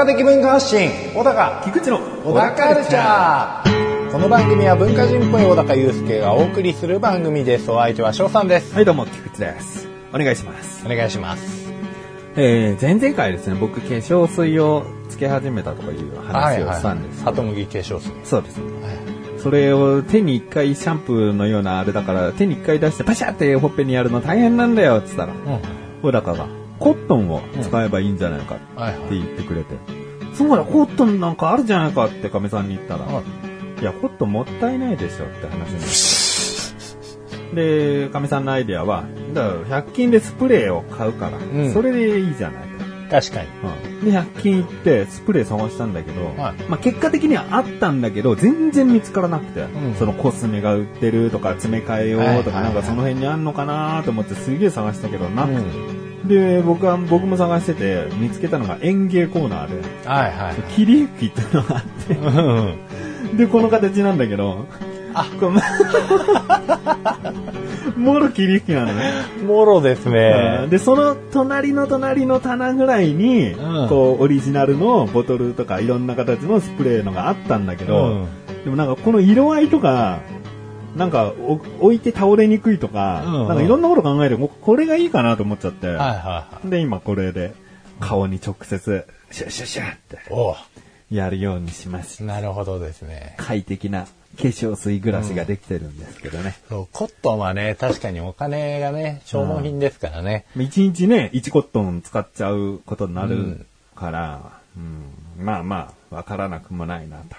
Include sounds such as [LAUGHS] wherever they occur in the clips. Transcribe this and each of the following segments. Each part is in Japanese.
高的文化発信小高菊池の小高カルチャー。この番組は文化人っぽい小高祐介がお送りする番組です。お相手は翔さんです。はい、どうも、菊池です。お願いします。お願いします。えー、前々回ですね、僕、化粧水をつけ始めたとかいう話をしたんです。ハトムギ化粧水。そうです。ね。それを手に一回シャンプーのようなあれだから、手に一回出してパシャってほっぺにやるの大変なんだよって言ったら、うん。小高が、コットンを使えばいいんじゃないかってはいはい。言ってくれて、そうだ、コットンなんかあるじゃないかって亀さんに言ったら、はいいや、コットンもったいないでしょって話になって。[LAUGHS] で、かみさんのアイデアは、だから100均でスプレーを買うから、ん。それでいいじゃないか。確かに。うん。で、100均行ってスプレー探したんだけど、はい。まあ結果的にはあったんだけど、全然見つからなくて、ん。そのコスメが売ってるとか、詰め替えようとか、はいはいはいなんかその辺にあんのかなと思ってすげえ探したけど、なくて。うんで、僕は、僕も探してて、見つけたのが園芸コーナーで、はいはい。霧吹きってのがあって、うんで、この形なんだけど、あ。これもろ霧吹きなのね。もろですね。で、その隣の隣の棚ぐらいに、うん。こう、オリジナルのボトルとかいろんな形のスプレーのがあったんだけど、うん。でもなんかこの色合いとか、なんかお置いて倒れにくいとか、うんうんなんかいろんなこと考えて、これがいいかなと思っちゃって、はいはいはいで、今これで顔に直接、シュッシュッシュッっておやるようにしました。なるほどですね快適な化粧水暮らしができてるんですけどね。そうコットンはね確かにお金がね消耗品ですからね、一日ね、1コットン使っちゃうことになるうんから、うんまあまあ、わからなくもないなと。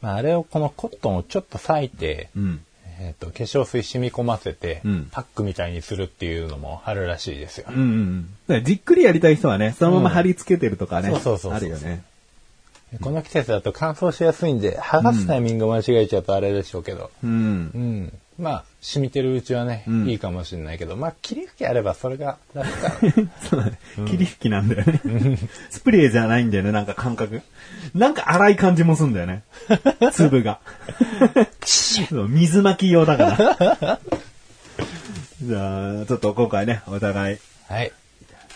まあ、あれをこのコットンをちょっと裂いて、うん。えっと化粧水染み込ませて、うんパックみたいにするっていうのもあるらしいですよ。うんうんじっくりやりたい人はね、そのまま貼り付けてるとかね。そうそうそうあるよね。この季節だと乾燥しやすいんで、剥がすタイミング間違えちゃうとあれでしょうけど、うんう。ん。まあ、染みてるうちはね、うんいいかもしれないけど、まあ、霧吹きあればそれが楽かそうだね。[LAUGHS] 霧吹きなんだよね。スプレーじゃないんだよね、なんか感覚。なんか荒い感じもすんだよね。[LAUGHS] 粒が。そう水巻き用だから。[LAUGHS] じゃあ、ちょっと今回ね、お互いら。はい。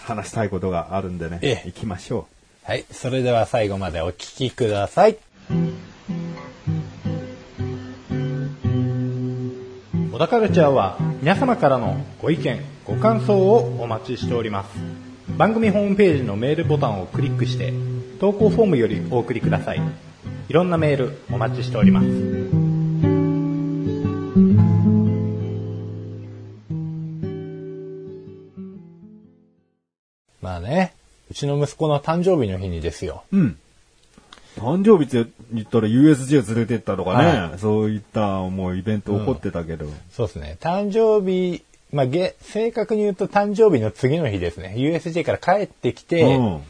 話したいことがあるんでね、ええ行きましょはい。それでは最後までお聞きください。小田カルチャーは皆様からのご意見、ご感想をお待ちしております。番組ホームページのメールボタンをクリックして、投稿フォームよりお送りください。いろんなメールお待ちしております。まあね、うちの息子の誕生日の日にですよ。う。うん。誕生日って言ったら USJ 連れてったとかね、はそういったもうイベント起こってたけど。そうですね。誕生日、まあ、げ正確に言うと誕生日の次の日ですね。USJ から帰ってきて、うん。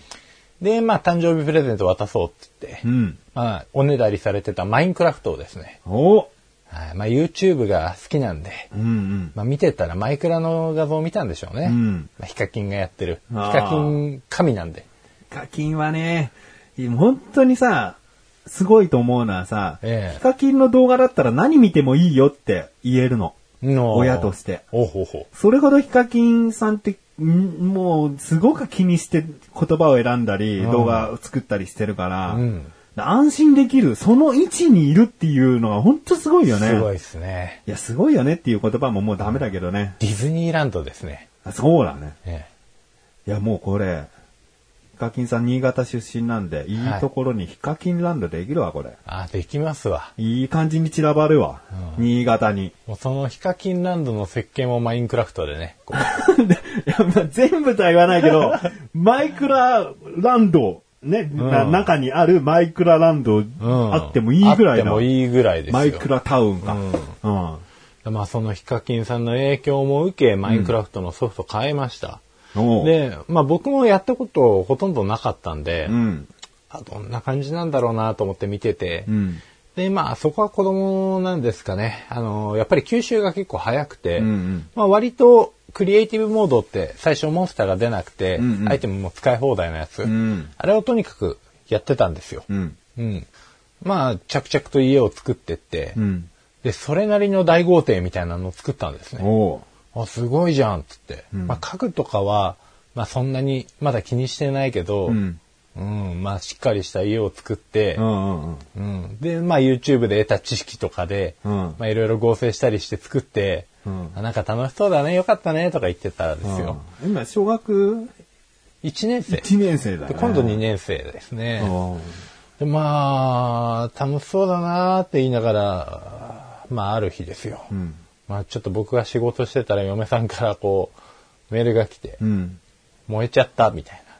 で、まあ、誕生日プレゼント渡そうって言って、うん。まあ、おねだりされてたマインクラフトをですね、おはいまあ、YouTube が好きなんで、うんうん。まあ、見てたらマイクラの画像を見たんでしょうね。うんまあ、ヒカキンがやってる。ヒカキン神なんで。課金はね、本当にさ、すごいと思うのはさ、ええヒカキンの動画だったら何見てもいいよって言えるの。の親として。おうほうほそれほどヒカキンさんって、んもう、すごく気にして言葉を選んだり、うん動画を作ったりしてるから、うん安心できる、その位置にいるっていうのが本当すごいよう。ね。すごいですね。いや、すごいよねっていう言葉ももうダメだけどね。ディズニーランドですね。あそうだね。えいや、もうこれ、ヒカキンさん新潟出身なんで、いいところにヒカキンランドできるわ、これ。えあ、できますわ。いい感じに散らばるわ。うん新潟に。もうそのヒカキンランドの設計もマインクラフトでね、[LAUGHS] いやまあ全部とは言わないけど、[LAUGHS] マイクラランド、ね、なうん中にあるマイクラランドううんあってもいいぐらいだ。あってもいいぐらいですよ。マイクラタウンか。うんうん。まあそのヒカキンさんの影響も受け、マインクラフトのソフト買いました。で、まあ僕もやったことほとんどなかったんで、うん。あどんな感じなんだろうなと思って見てて、うん。で、まあそこは子供なんですかね。あの、やっぱり吸収が結構早くて、うんうんまあ割とクリエイティブモードって最初モンスターが出なくて、うんうんアイテムも使い放題のやつ、うん。あれをとにかくやってたんですよ。うん。うん。まあ、着々と家を作ってって、うん。で、それなりの大豪邸みたいなのを作ったんですね。あ、すごいじゃん、つって。んまあ、家具とかは、まあ、そんなにまだ気にしてないけど、うん。うん、まあ、しっかりした家を作ってう、んうんうん。うん。で、まあ、YouTube で得た知識とかで、うんまあ、いろいろ合成したりして作って、うんあなんか楽しそうだね、よかったね、とか言ってたんですよ。うん今、小学1年生。1年生だでね。今度2年生ですね。うんでまあ、楽しそうだなって言いながら、まあ、ある日ですよ。うん。まあ、ちょっと僕が仕事してたら嫁さんからこう、メールが来て、うん。燃えちゃった、みたいな。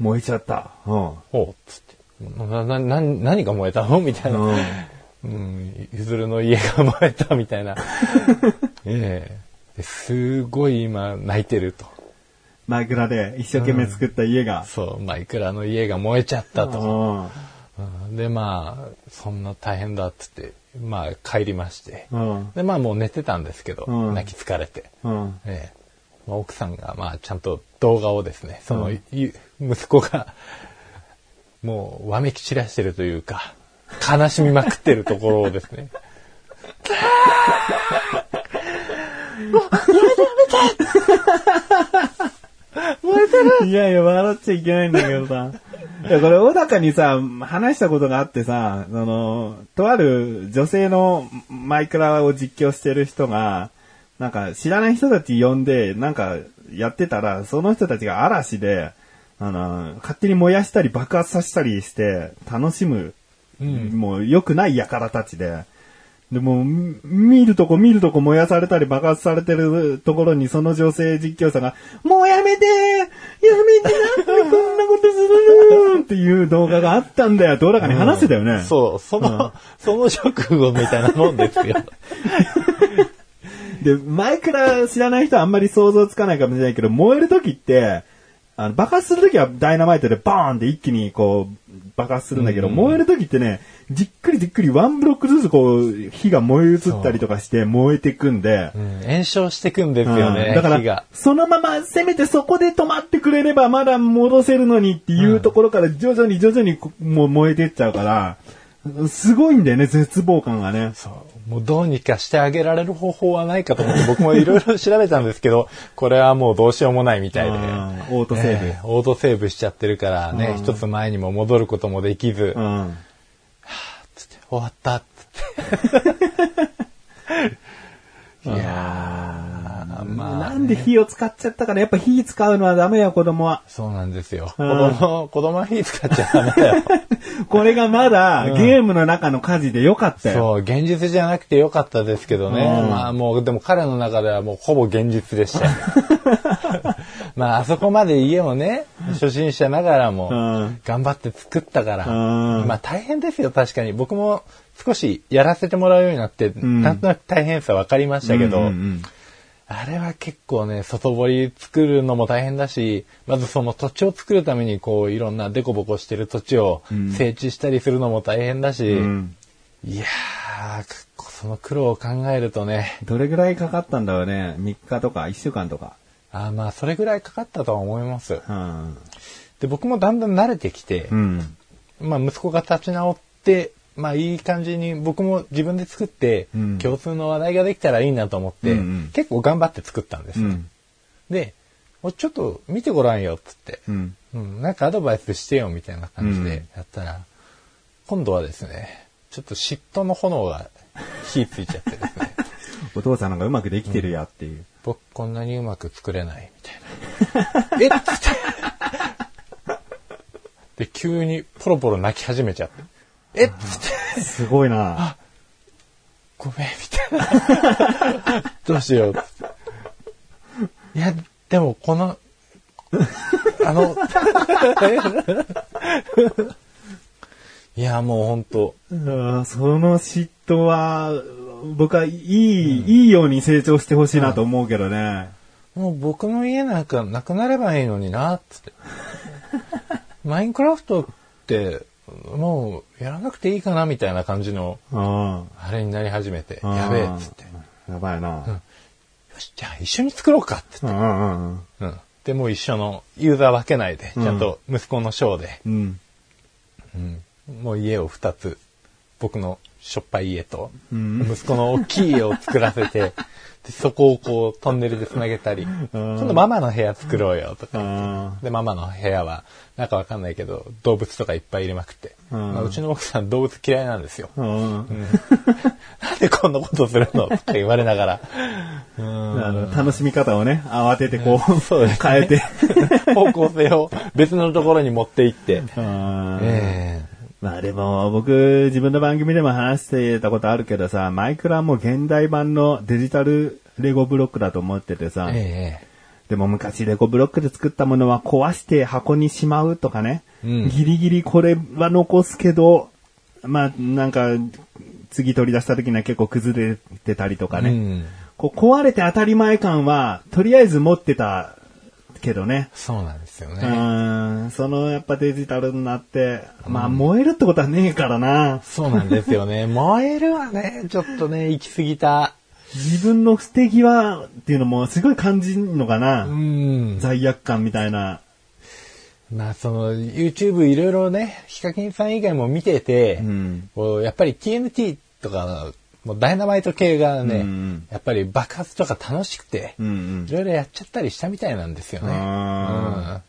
燃えちゃった。うん。ほう、つって。な、な、な、何が燃えたの？みたいな。うんうん、ゆずるの家が燃えたみたいな。[LAUGHS] ええですごい今泣いてると。マイクラで一生懸命作った家が。そう、マイクラの家が燃えちゃったと。うん。うんで、まあ、そんな大変だっつって、まあ帰りまして。うん。で、まあもう寝てたんですけど、うん泣き疲れて。うん。ええまあ、奥さんが、まあちゃんと動画をですね、その、うんゆ息子が、もうわめき散らしてるというか、悲しみまくってるところをですね、[LAUGHS] い。やいや、笑っちゃいけないんだけどさ。いや、これ、小高にさ、話したことがあってさ、その、とある女性のマイクラを実況してる人が、なんか、知らない人たち呼んで、なんか、やってたら、その人たちが嵐で、あの、勝手に燃やしたり爆発させたりして、楽しむ、もう良くない輩たちで、でも、み見るとこ見るとこ燃やされたり爆発されてるところにその女性実況者が、もうやめてやめてなんでこんなことするのっていう動画があったんだよって、小高に話してたよね。そう、その、その直後みたいなもんですよ。[LAUGHS] で、前から知らない人はあんまり想像つかないかもしれないけど、燃える時って、あの、爆発する時はダイナマイトでバーンって一気にこう、爆発するんだけど、燃える時ってね、じっくりじっくりワンブロックずつこう、火が燃え移ったりとかして燃えていくんで、うん。炎症してくんですよね、うん。だからそのまま、せめてそこで止まってくれればまだ戻せるのにっていうところから徐々に徐々にこもう燃えていっちゃうから、すごいんだよね、絶望感がね。そう。もうどうにかしてあげられる方法はないかと思って僕もいろいろ調べたんですけど、[LAUGHS] これはもうどうしようもないみたいで。うんオートセーブええオートセーブしちゃってるからね、うん一つ前にも戻ることもできず、うん。つって終わったっつって。[LAUGHS] [LAUGHS] いやー、まあ、なんで火を使っちゃったかなやっぱ火使うのはダメよ、子供は。そうなんですよ。子うん供、子供は火使っちゃダメだよ。[LAUGHS] これがまだゲームの中の火事でよかったよ。そう、現実じゃなくてよかったですけどね。うんまあもう、でも彼の中ではもうほぼ現実でしたよ。[LAUGHS] まああそこまで家をね、初心者ながらもうん頑張って作ったから、うんまあ大変ですよ、確かに。僕も少しやらせてもらうようになって、んなんとなく大変さ分かりましたけど、うんうんうんあれは結構ね、外堀作るのも大変だし、まずその土地を作るためにこういろんなデコボコしてる土地を整地したりするのも大変だし、うんいやー、その苦労を考えるとね、どれぐらいかかったんだろうね。3日とか1週間とか。あーまあそれぐらいかかったとは思います。うん。で、僕もだんだん慣れてきて、うん。まあ息子が立ち直って、まあいい感じに僕も自分で作って、うん共通の話題ができたらいいなと思って、うんうん結構頑張って作ったんですよ。うん。で、おちょっと見てごらんよっつって、うん。うん、なんかアドバイスしてよみたいな感じでやったら、今度はですね、ちょっと嫉妬の炎が火ついちゃってですね、[LAUGHS] お父さんのがうまくできてるやっていう。僕こんなにうまく作れないみたいな。[LAUGHS] えっつって。で、急にポロポロ泣き始めちゃって。え？っつって。すごいな。ごめん、みたいな。[LAUGHS] どうしようっつって。いや、でもこの、あの、いや、もうほんと、うんその嫉妬は、僕はいい、いいように成長してほしいなと思うけどね。もう僕の家なんかなくなればいいのにな、つって。[LAUGHS] マインクラフトって、もうやらなくていいかな、みたいな感じの、うん。あれになり始めて、やべえ、つって。やばいな。よし、じゃあ一緒に作ろうか、つって。うんうん。で、もう一緒のユーザー分けないで、ちゃんと息子の章で、うん。うん。もう家を二つ僕のしょっぱい家と、息子の大きい家を作らせて、[LAUGHS] でそこをこうトンネルで繋げたり、今度ママの部屋作ろうよとか。で、ママの部屋は、なんかわかんないけど、動物とかいっぱい入れまくって、まあうちの奥さん動物嫌いなんですよ。うん。[LAUGHS] なんでこんなことするのとか言われながら、楽しみ方をね、慌ててこう、そうですね。変えて。[LAUGHS] 方向性を別のところに持って行って、うん。えまあでも、僕、自分の番組でも話してたことあるけどさ、マイクラも現代版のデジタルレゴブロックだと思っててさ、ええでも昔レゴブロックで作ったものは壊して箱にしまうとかね、うん。ギリギリこれは残すけど、まあなんか、次取り出した時には結構崩れてたりとかね、うん。こう壊れて当たり前感は、とりあえず持ってたけどね、そうなんですようね。ん、そのやっぱデジタルになって、まあ燃えるってことはねえからな。そうなんですよね。[LAUGHS] 燃えるはね、ちょっとね、行き過ぎた。自分の捨て際っていうのもすごい感じるのかな。うん。罪悪感みたいな。まあ、その、YouTube いろいろね、ヒカキンさん以外も見てて、うやっぱり TNT とか、もうダイナマイト系がね、うんやっぱり爆発とか楽しくて、うんうんいろいろやっちゃったりしたみたいなんですよね。あうん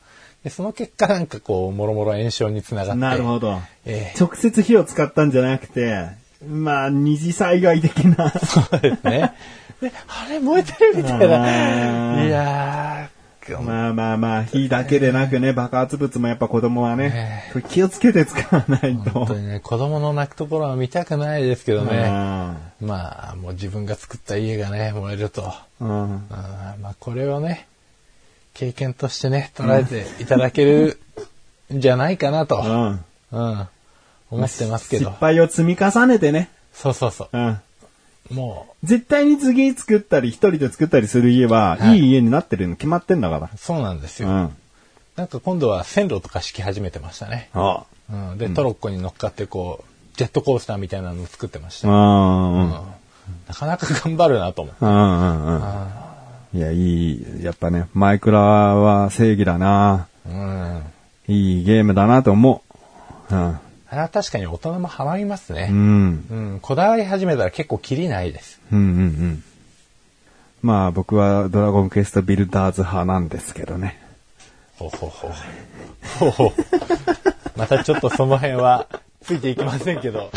でその結果なんかこう、もろもろ炎症につながって。なるほど。ええ直接火を使ったんじゃなくて、まあ、二次災害的な。そうですね。で、あれ燃えてるみたいあな。ーいやー、まあまあまあ、火だけでなくね、爆発物もやっぱ子供はね、これ気をつけて使わないと。本当にね、子供の泣くところは見たくないですけどね。あまあ、もう自分が作った家がね、燃えると。ーうんあーまあ、これをね、経験としてね、捉えていただけるんじゃないかなと、うんうん、思ってますけ失ど。敗を積み重ねてね。そうそうそうんう。も絶対に次作ったり、一人で作ったりする家は、はいいい家になってるの決まってんだかう、そうなんですら。よ。うん。なんか今度は線路とか敷き始めてましたね。あうん、で、トロッコに乗っかってこう、ジェットコースターみたいなのを作ってました。あ。うん。なかなか頑張るなと思って。うんうんうん。いや、いい。やっぱね、マイクラは正義だな。うん。いいゲームだなと思う。うん。あ確かに大人もハマりますね。うん。うん。こだわり始めたら結構キリないです。うんうんうん。まあ僕はドラゴンクエストビルダーズ派なんですけどね。ほうほうほう。ほうほう。またちょっとその辺はついていきませんけど。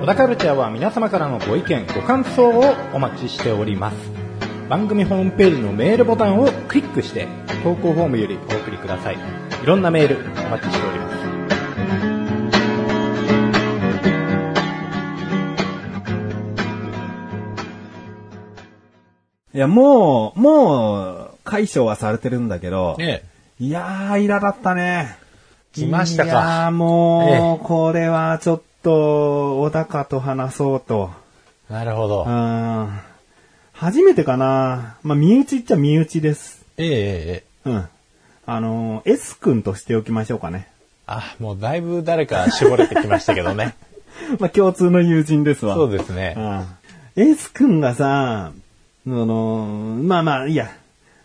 小田カルチャーは皆様からのご意見、ご感想をお待ちしております。番組ホームページのメールボタンをクリックして、投稿フォームよりお送りください。いろんなメールお待ちしております。いや、もう、もう、解消はされてるんだけど、ねいやー、イラだったね。来ましたかいやー、もう、えこれはちょっと、小高と話そうと。なるほどう。ん。初めてかな。まあ、身内っちゃ身内です。ええええええ。うん。あのー、S 君としておきましょうかね。あ、もうだいぶ誰か絞れてきましたけどね。[LAUGHS] まあ、共通の友人ですわ。そうですね。うん。S 君がさ、あのー、まあまあ、いいや。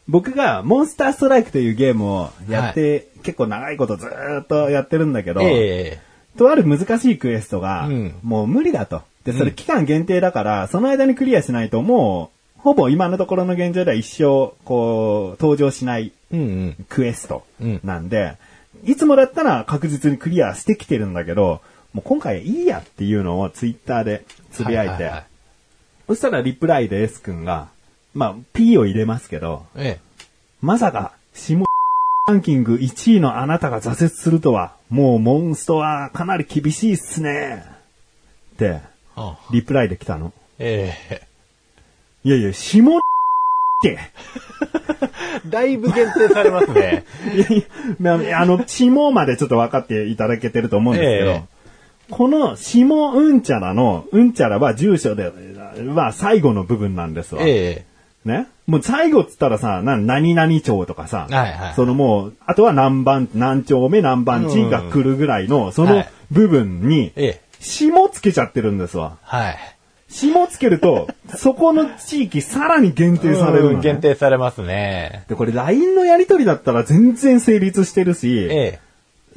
僕がモンスターストライクというゲームをやって、結構長いことずーっとやってるんだけど、ええとある難しいクエストが、うんもう無理だと。で、それ期間限定だから、その間にクリアしないともう、ほぼ今のところの現状では一生、こう、登場しないうんうん。クエストなんで、いつもだったら確実にクリアしてきてるんだけど、もう今回いいやっていうのをツイッターでつぶやいて、はははそしたらリプライで S 君が、まあ、P を入れますけど、えまさか、下ランキング1位のあなたが挫折するとは、もうモンストはかなり厳しいっすね。って、リプライで来たの。ええ。いやいや、下って、[LAUGHS] だいぶ限定されますね。[LAUGHS] いやいや、まああの、下までちょっと分かっていただけてると思うんですけど、ええこの下うんちゃらの、うんちゃらは住所で、は最後の部分なんですわ。ええ。ね？もう最後っつったらさ、な、何々町とかさ、はいはいそのもう、あとは何番、何丁目何番地が来るぐらいの、そのはい部分に、ええ。下つけちゃってるんですわ。はい。下つけると、そこの地域さらに限定されるの、ねうん限定されますね。で、これ LINE のやりとりだったら全然成立してるし、え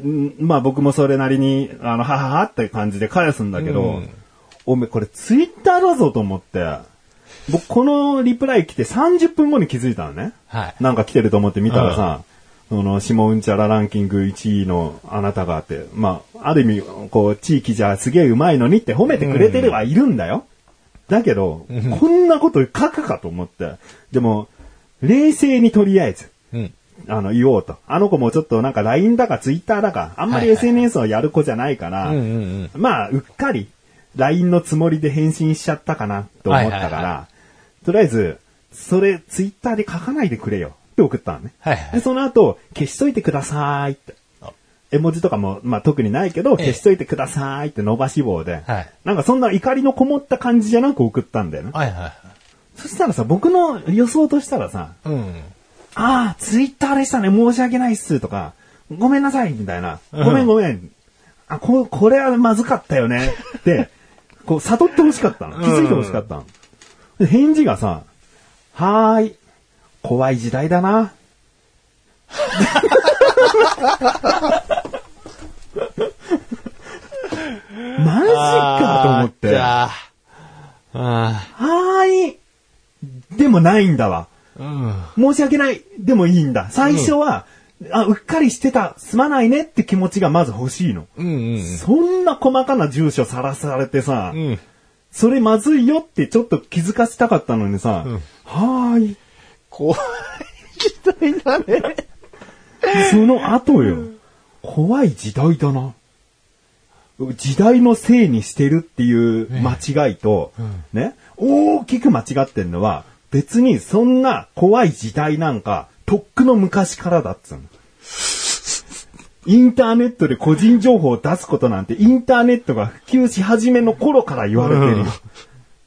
え。んまあ僕もそれなりに、あの、はははって感じで返すんだけど、うんおめえこれツイッターだぞと思って、僕このリプライ来て30分後に気づいたのね。はい。なんか来てると思って見たらさ、その、下うんちゃらランキング1位のあなたがあって、まあ、ある意味、こう、地域じゃすげえうまいのにって褒めてくれてるはいるんだよ。だけど、こんなこと書くかと思って。でも、冷静にとりあえず、うん。あの、言おうと。あの子もちょっとなんか LINE だか Twitter だか、あんまり SNS をやる子じゃないから。まあ、うっかり LINE のつもりで返信しちゃったかなと思ったから、とりあえず、それ Twitter で書かないでくれよって送ったのね。はいはいで、その後、消しといてくださいってあ。絵文字とかも、まあ特にないけど、ええ消しといてくださいって伸ばし棒で、はいなんかそんな怒りのこもった感じじゃなく送ったんだよね。はいはいそしたらさ、僕の予想としたらさ、はい。うん。ああ、ツイッターでしたね、申し訳ないっす、とか、ごめんなさい、みたいな。ごめんごめん。あ、こ、これはまずかったよね、って、こう、悟ってほしかったの。気づいてほしかったの。で返事がさ、はーい、怖い時代だな。[LAUGHS] マジかと思って。じゃあ、あはーい。でもないんだわ。ーうん。申し訳ない。でもいいんだ。最初は、あ、うっかりしてた。すまないねって気持ちがまず欲しいの。うんうんそんな細かな住所さらされてさ、うん。うん。それまずいよってちょっと気づかせたかったのにさ、うんはーい。怖い時代だね。その後よ。怖い時代だな。時代のせいにしてるっていう間違いと、ね、大きく間違ってんのは、別にそんな怖い時代なんか、とっくの昔からだっつうの。インターネットで個人情報を出すことなんて、インターネットが普及し始めの頃から言われてるよ。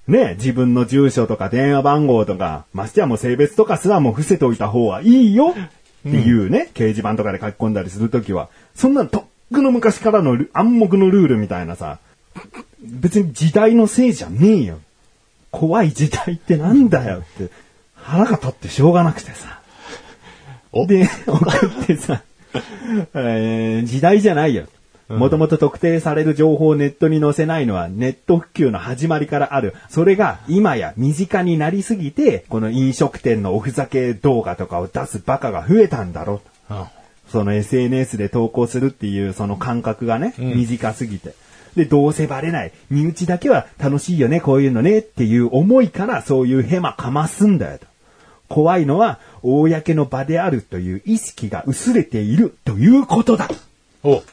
ね自分の住所とか電話番号とか、ましてやもう性別とかすらも伏せておいた方がいいよっていうね、掲示板とかで書き込んだりするときは、そんなとっくの昔からのル暗黙のルールみたいなさ、別に時代のせいじゃねえよ。怖い時代ってなんだよって、腹が立ってしょうがなくてさ。で、送ってさ、えー時代じゃないよ。もともと特定される情報をネットに載せないのはネット普及の始まりからある。それが今や身近になりすぎて、この飲食店のおふざけ動画とかを出すバカが増えたんだろう。うん。その SNS で投稿するっていうその感覚がね、ん短すぎて。で、どうせバレない。身内だけは楽しいよね、こういうのねっていう思いからそういうヘマかますんだよと。怖いのは、公の場であるという意識が薄れているということだっお、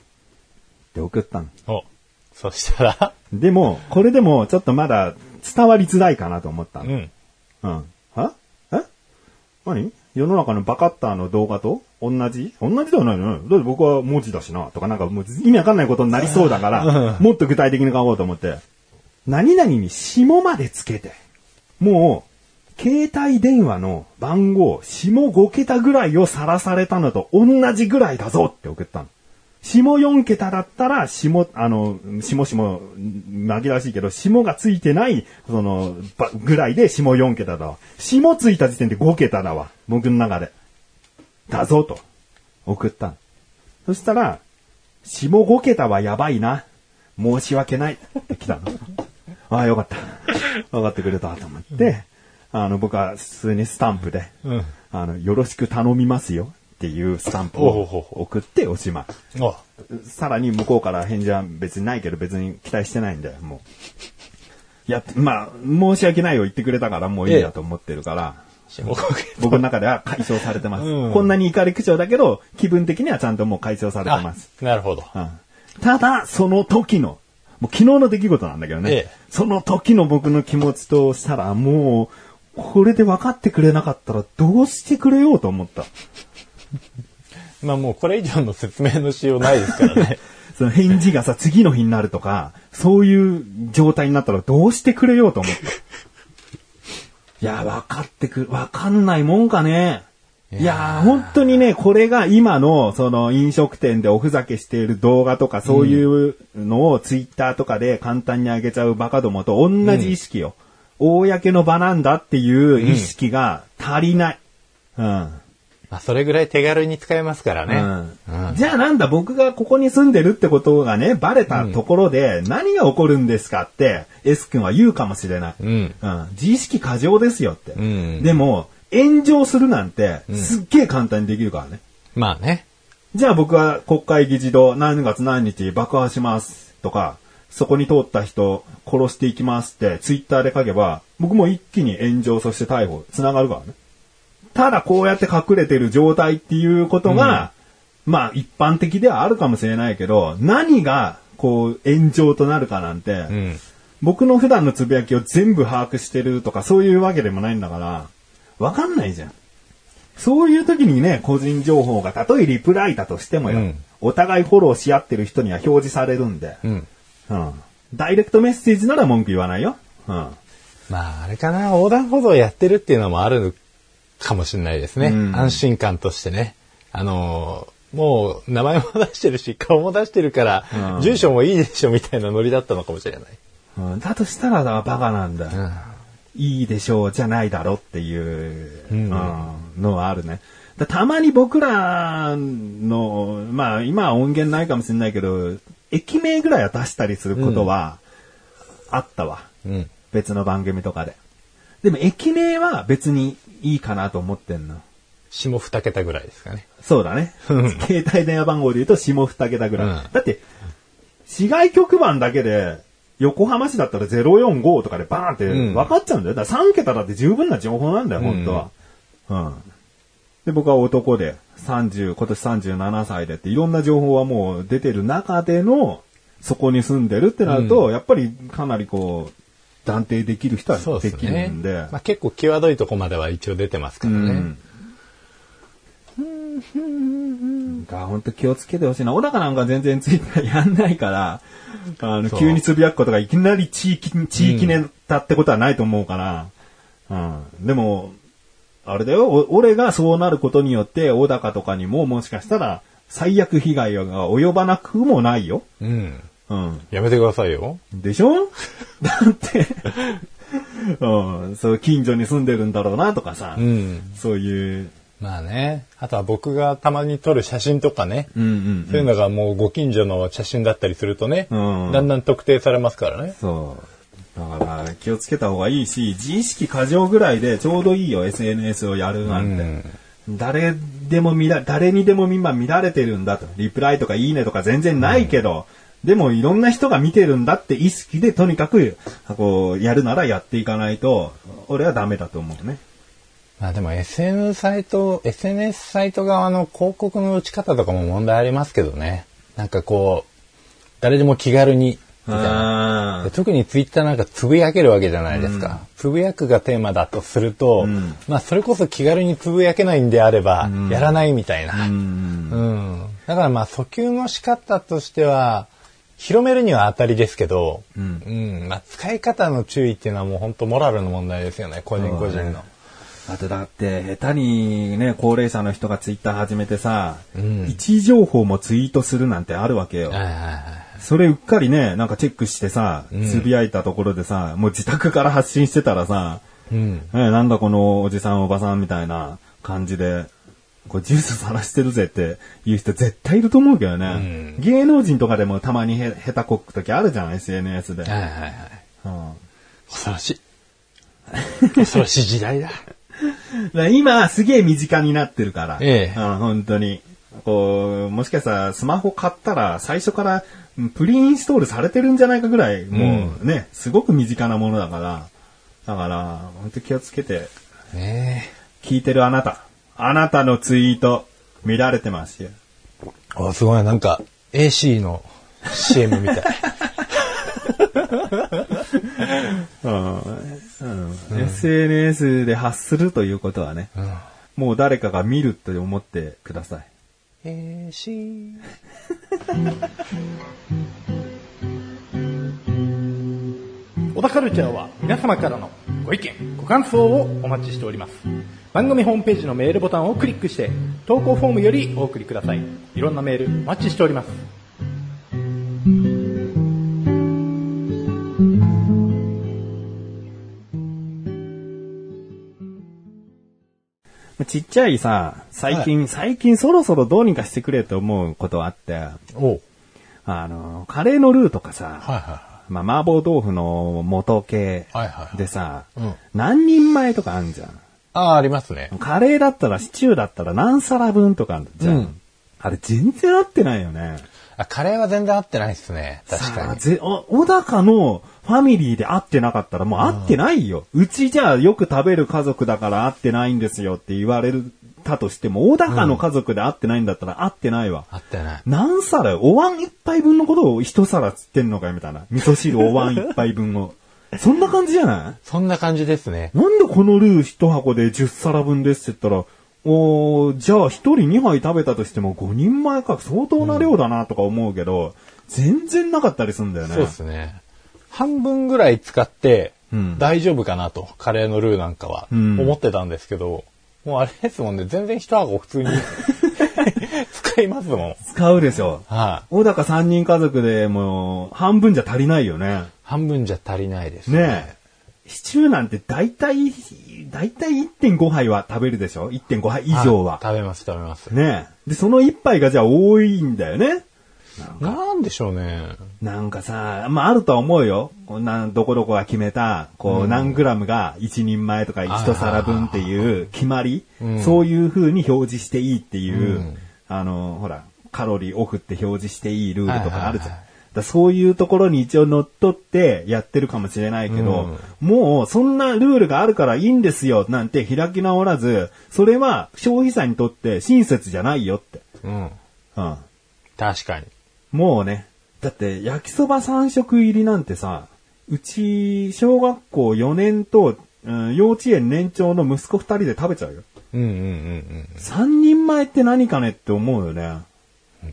て送ったの。お。そしたら、でも、これでもちょっとまだ伝わりづらいかなと思ったの。うん。うん。は？え？何？世の中のバカッターの動画と同じ？同じではないのよ。だって僕は文字だしな。とかなんかもう意味わかんないことになりそうだから、もっと具体的に書こうと思って。何々に下までつけて。もう、携帯電話の番号、下5桁ぐらいをさらされたのと同じぐらいだぞって送ったの。下4桁だったら、下、あの、下下、紛らわしいけど、下がついてない、その、ばぐらいで下4桁だわ。下ついた時点で5桁だわ。僕の中で。だぞと。送ったの。そしたら、下5桁はやばいな。申し訳ない。って来たの。あ [LAUGHS] あ、よかった。分かってくれたと思って、あの、僕は普通にスタンプで、うん。あの、よろしく頼みますよっていうスタンプを送っておしまい。お、さらに向こうから返事は別にないけど別に期待してないんだよ、もう。いや、まあ、申し訳ないを言ってくれたからもういいやと思ってるから、下5僕の中では解消されてます。うんこんなに怒り口調だけど、気分的にはちゃんともう解消されてあます。、なるほど。うんただ、その時の、もう昨日の出来事なんだけどね、ええその時の僕の気持ちとしたらもう、これで分かってくれなかったらどうしてくれようと思った。まあもうこれ以上の説明のしようないですからね。[LAUGHS] その返事がさ、次の日になるとか、そういう状態になったらどうしてくれようと思った。いや、分かってく、分かんないもんかね。いやー、本当にね、これが今の、その飲食店でおふざけしている動画とか、そういうのをツイッターとかで簡単に上げちゃうバカどもと同じ意識よ。公の場なんだっていう意識が足りない。うん。まあ、それぐらい手軽に使えますからね。うんじゃあなんだ、僕がここに住んでるってことがね、バレたところで、何が起こるんですかって、S 君は言うかもしれない。うん。自意識過剰ですよって。うんでも、炎上するなんて、すっげえ簡単にできるからね。まあね。じゃあ僕は国会議事堂何月何日爆破しますとか、そこに通った人殺していきますってツイッターで書けば、僕も一気に炎上そして逮捕つながるからね。ただこうやって隠れてる状態っていうことが、まあ一般的ではあるかもしれないけど、何がこう炎上となるかなんて、うん。僕の普段のつぶやきを全部把握してるとかそういうわけでもないんだから、わかんないじゃん。そういう時にね、個人情報がたとえリプライだとしてもよ、うんお互いフォローし合ってる人には表示されるんで、うん。うん。ダイレクトメッセージなら文句言わないよ。うん。まあ、あれかな、横断歩道やってるっていうのもあるかもしれないですね。うん安心感としてね。あのーもう、名前も出してるし、顔も出してるから、うん住所もいいでしょみたいなノリだったのかもしれない。うん、だとしたらだバカなんだ。いいでしょうじゃないだろっていう、うんのはあるね。だたまに僕らの、まあ今は音源ないかもしれないけど、駅名ぐらいは出したりすることはあったわ。うん。別の番組とかで。でも駅名は別にいいかなと思ってんの。下二桁ぐらいですかね。そうだね。携帯電話番号で言うと下二桁ぐらい。うんだって、市外局番だけで、横浜市だったら045とかでバーンってうん分かっちゃうんだよ。だから3桁だって十分な情報なんだよ、本当は。うん。で、僕は男で、30、今年37歳でっていろんな情報はもう出てる中での、そこに住んでるってなると、やっぱりかなりこう、断定できる人はできるね。んで。まあ、結構際どいとこまでは一応出てますからね。うん。が本当気をつけてほしいな。小高なん。か全然ツイッターやん。ないから、あの、急につぶやくことがいきなり地域、地域ネタってことはないと思うから、うん。でも、あれだよ、お俺がそうなることによって、小高とかにももしかしたら、最悪被害が及ばなくもないよ。うん。うん。やめてくださいよ。でしょ？[LAUGHS] だって、うん、そう、近所に住んでるんだろうなとかさ、うん。そういう、まあね。あとは僕がたまに撮る写真とかね。うんうんそういうのがもうご近所の写真だったりするとね、うんだんだん特定されますからね。そう。だから気をつけた方がいいし、自意識過剰ぐらいでちょうどいいよ、SNS をやるなんて。誰でも見ら、誰にでも今見られてるんだと。リプライとかいいねとか全然ないけど、でもいろんな人が見てるんだって意識でとにかく、こう、やるならやっていかないと、俺はダメだと思うね。まあでも SN サイト、SNS サイト側の広告の打ち方とかも問題ありますけどね。なんかこう、誰でも気軽に、みたいな。特にツイッターなんかつぶやけるわけじゃないですか。つぶやくがテーマだとすると、んまあそれこそ気軽につぶやけないんであれば、やらないみたいな。うん。うん。だからまあ訴求の仕方としては、広めるには当たりですけど、うんうんまあ使い方の注意っていうのはもう本当モラルの問題ですよね、個人個人の。あとだって、下手にね、高齢者の人がツイッター始めてさ、ん位置情報もツイートするなんてあるわけよ。はいはいはい。それうっかりね、なんかチェックしてさ、つぶやいたところでさ、もう自宅から発信してたらさ、うん。ね、なんだこのおじさんおばさんみたいな感じで、こうジュースさらしてるぜって言う人絶対いると思うけどね。芸能人とかでもたまにへ下手こく時あるじゃん、SNS で。はいはいはい。うん恐ろしい。恐ろしい時代だ。[LAUGHS] だ今、すげえ身近になってるから。ええうん、本当に。こう、もしかしたらスマホ買ったら最初からうんプリインストールされてるんじゃないかぐらい、もうね、すごく身近なものだから。だから、本当気をつけて、ね聞いてるあなた。あなたのツイート、見られてますよ。え。あ、すごい、なんか、AC の CM みたい。[LAUGHS] うんうん SNS で発するということはね、もう誰かが見ると思ってください。AC。小田カルチャーは皆様からのご意見、ご感想をお待ちしております。番組ホームページのメールボタンをクリックして、投稿フォームよりお送りください。いろんなメールお待ちしております。小ちっちゃいさ、最近、最近そろそろどうにかしてくれって思うことあって、おあの、カレーのルーとかさ、はいはまあ、麻婆豆腐の元系はいはいでさ、うん何人前とかあんじゃん。ああ、ありますね。カレーだったらシチューだったら何皿分とかあるじゃん。うんあれ全然合ってないよね。あ、カレーは全然合ってないですね。確さかに。あぜお小高のファミリーで会ってなかったらもう会ってないよ。うちじゃあよく食べる家族だから会ってないんですよって言われたとしても、小高の家族で会ってないんだったら会ってないわ。合ってない。何皿？お椀一杯分のことを一皿つってんのかよみたいな。味噌汁お椀一杯分を。そんな感じじゃない？そんな感じですね。なんでこのルー一箱で10皿分ですって言ったら、おーじゃあ一人2杯食べたとしても5人前か相当な量だなとか思うけど、全然なかったりするんだよね。そうですね。半分ぐらい使ってうん大丈夫かなと、カレーのルーなんかはうん思ってたんですけど、もうあれですもんね、全然一箱普通に [LAUGHS] 使いますもん。使うでしょ。はい、小高3人家族でもう半分じゃ足りないよね。半分じゃ足りないですねえ。シチューなんて大体、大体1.5杯は食べるでしょ ?1.5 杯以上は。食べます、食べます。ねえ。で、その1杯がじゃあ多いんだよね。なんでしょうね。なんかさ、まああるとは思うよ。こんな、どこどこが決めた、こう、何グラムが1人前とか1皿分っていう決まり、うんそういう風に表示していいっていう、うんあの、ほら、カロリーオフって表示していいルールとかあるじゃん。はいはいはいだそういうところに一応乗っ取ってやってるかもしれないけど、もうそんなルールがあるからいいんですよなんて開き直らず、それは消費者にとって親切じゃないよって。うん。うん。確かに。もうね、だって焼きそば3食入りなんてさ、うち、小学校4年と、うん幼稚園年長の息子2人で食べちゃうよ。うんうんうん3人前って何かねって思うよね。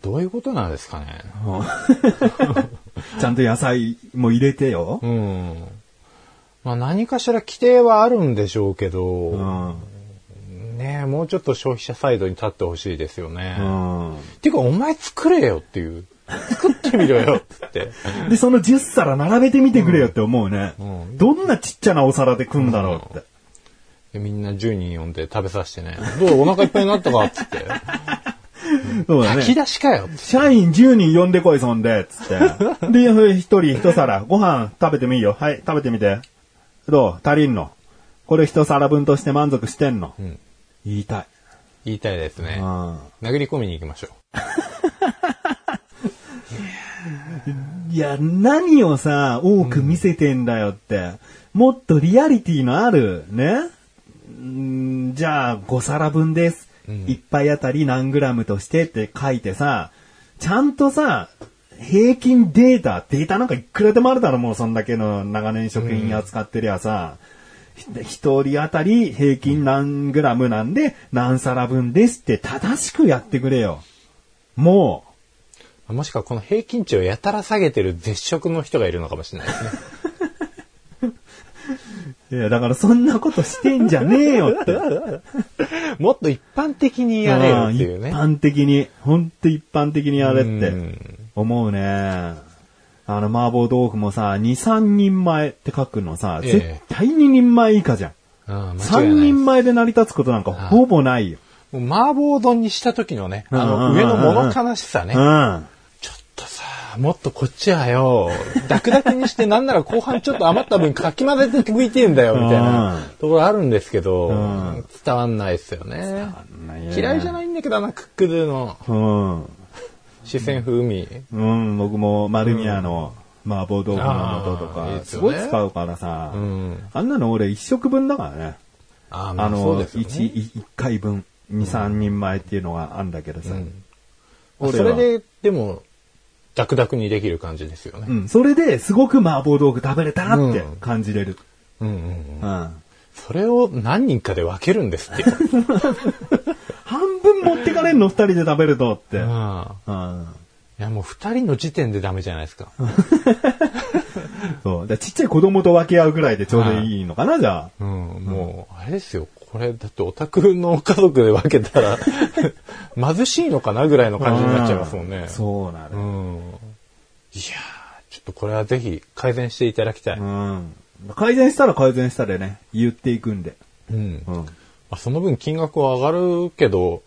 うん。どういうことなんですかね。[LAUGHS] ちゃんと野菜も入れてよ。うん。まあ何かしら規定はあるんでしょうけど、うん。ねえもうちょっと消費者サイドに立ってほしいですよね。うん。っていうか、お前作れよっていう。作ってみろよって。[LAUGHS] で、その10皿並べてみてくれよって思うね。うんどんなちっちゃなお皿で食うんだろうって。でみんな10人呼んで食べさせてね。どうお腹いっぱいになったかっつって。[LAUGHS] そうだね。炊き出しかよ。社員10人呼んでこい、そんで、つって。[LAUGHS] で、一人一皿、ご飯食べてもいいよ。はい、食べてみて。どう？足りんの？これ一皿分として満足してんの、ん言いたい。言いたいですね。うん殴り込みに行きましょ [LAUGHS] いや、何をさ、多く見せてんだよって。もっとリアリティのある、ね？んーじゃあ、5皿分です。一杯あたり何グラムとしてって書いてさ、ちゃんとさ、平均データ、データなんかいくらでもあるだろ、もうそんだけの長年食品扱ってりゃさ、ひ一人当たり平均何グラムなんで何皿分ですって正しくやってくれよ。もう、う。もしくはこの平均値をやたら下げてる絶食の人がいるのかもしれないですね。[LAUGHS] いや、だからそんなことしてんじゃねえよって。[LAUGHS] もっと一般的にやれよっていうね。一般的に、ほんと一般的にやれっうてん思うね。あの、麻婆豆腐もさ、2、3人前って書くのさ、ええ絶対2人前以下じゃん。うん間違い3ないです人前で成り立つことなんかほぼないよ。麻婆丼にした時のね、あの上の物悲しさね。うん。もっとこっちはよ、ダクダクにしてなんなら後半ちょっと余った分かき混ぜて拭いてんだよ、みたいなうんところあるんですけど、ん伝わんないですよね。嫌いじゃないんだけどな、クックドゥのうん。四川風味。うん、僕も丸宮の麻婆豆腐の素とか、すごい使うからさ、うん。あんなの俺一食分だからね。あの、一、ね。一回分、二、三人前っていうのがあんだけどさ。それで、でも、ダクダクにできる感じですよね。うん、それですごく麻婆豆腐食べれたなって感じれる。うんうんうんうん。それを何人かで分けるんですって。[LAUGHS] 半分持ってかれんの二人で食べるとって。うん。うんいやもう二人の時点でダメじゃないですか。[LAUGHS] そう。だちっちゃい子供と分け合うぐらいでちょうどいいのかな、じゃあ。うん、もう、あれですよ。これ、だってオタクの家族で分けたら、[LAUGHS] 貧しいのかなぐらいの感じになっちゃいますもんね。そうなる。うん。いやー、ちょっとこれはぜひ改善していただきたい。うん。改善したら改善したでね、言っていくんで。うん。うん。あその分金額は上がるけど、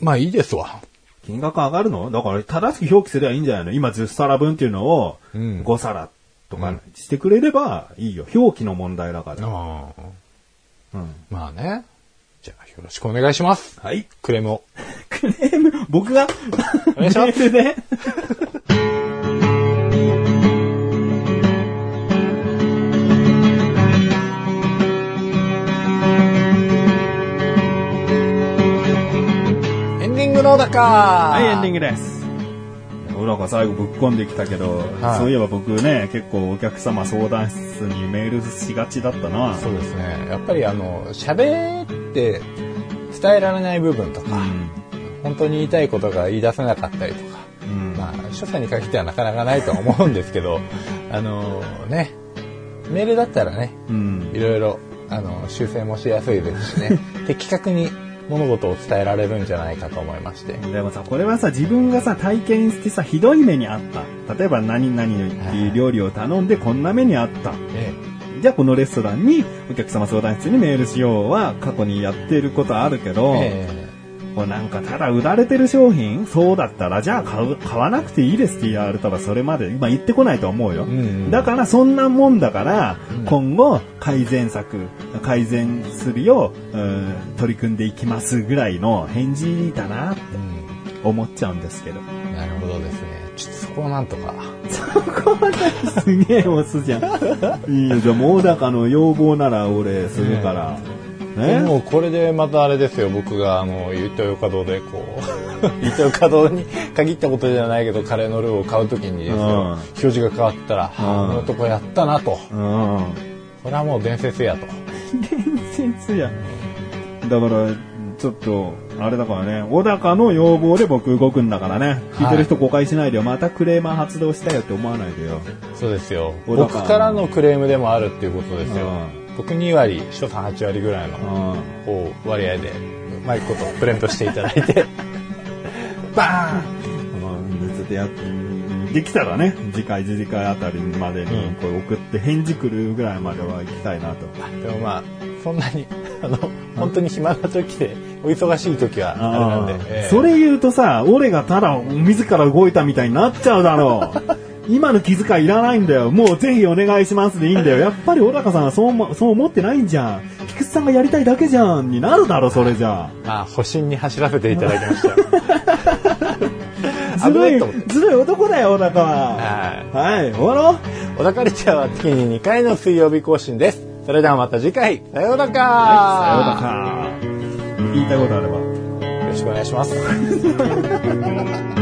まあいいですわ。金額上がるの？だから正しく表記すればいいんじゃないの？今10皿分っていうのをうん5皿とかしてくれればいいよ。表記の問題だから。ああうんまあね。じゃあよろしくお願いします。はい。クレームを。[LAUGHS] クレーム、僕が？お願いしますメールで？エンディングのだかはい、エンディング。グです。俺が最後ぶっ込んできたけど、はいそういえば僕ね、結構お客様相談室にメールしがちだったな。そうですね。やっぱりあの、喋って伝えられない部分とか、本当に言いたいことが言い出せなかったりとか、うん。まあ、所作に限ってはなかなかないとは思うんですけど、あのね、メールだったらね、うん。いろいろ、あの、修正もしやすいですしね、[LAUGHS] 的確に物事を伝えられるんじゃないかと思いまして。でもさ、これはさ、自分がさ、体験してさ、ひどい目にあった。例えば何々っていう料理を頼んでこんな目にあった。えじゃあこのレストランにお客様相談室にメールしようは過去にやってることあるけど、ええこうなんかただ売られてる商品そうだったらじゃあ買う買わなくていいですって言われたらそれまで今言ってこないと思うよ。うんうんだからそんなもんだから、うん今後改善策、改善するよう、うん取り組んでいきますぐらいの返事だなってう思っちゃうんですけど。ん。なるほどですね。ちょっとそこをなんとか。[LAUGHS] すげえ押すじゃん。[LAUGHS] いいよ、じゃあもうだかの要望なら俺するから。ねもうこれでまたあれですよ、僕があの、イトヨカドーでこう、イトヨカドーに限ったことじゃないけど、カレーのルーを買うときにですよ、うん表示が変わったら、はあ、うんこのとこやったなと。うん。これはもう伝説やと。伝説や。だから、ちょっと、あれだからね、小高の要望で僕動くんだからね。聞いてる人誤解しないでよ。またクレーマー発動したよって思わないでよ。そうですよ。僕からのクレームでもあるっていうことですよ。う僕2割、翔さん8割ぐらいのうん。こう割合で、うまいことプレントしていただいて、[LAUGHS] バーンうんちょっとやって、できたらね、次回、次回あたりまでにうんこれ送って返事来るぐらいまでは行きたいなと。でもまあ、そんなに、[LAUGHS] あの、本当に暇な時で、お忙しい時は、あれなんで。ええそれ言うとさ、俺がただ自ら動いたみたいになっちゃうだろう。[LAUGHS] 今の気遣いいらないんだよ。もうぜひお願いしますでいいんだよ。やっぱり小高さんはそう思そう思ってないんじゃん。菊池さんがやりたいだけじゃん。になるだろ、それじゃまあ、保身に走らせていただきました。[LAUGHS] ずるいずるい男だよ、小高は。はい。はい、終わろう。小田カルチャーは月に2回の水曜日更新です。それではまた次回、さようならさようなら。言いたいことあれば。よろしくお願いします。[LAUGHS]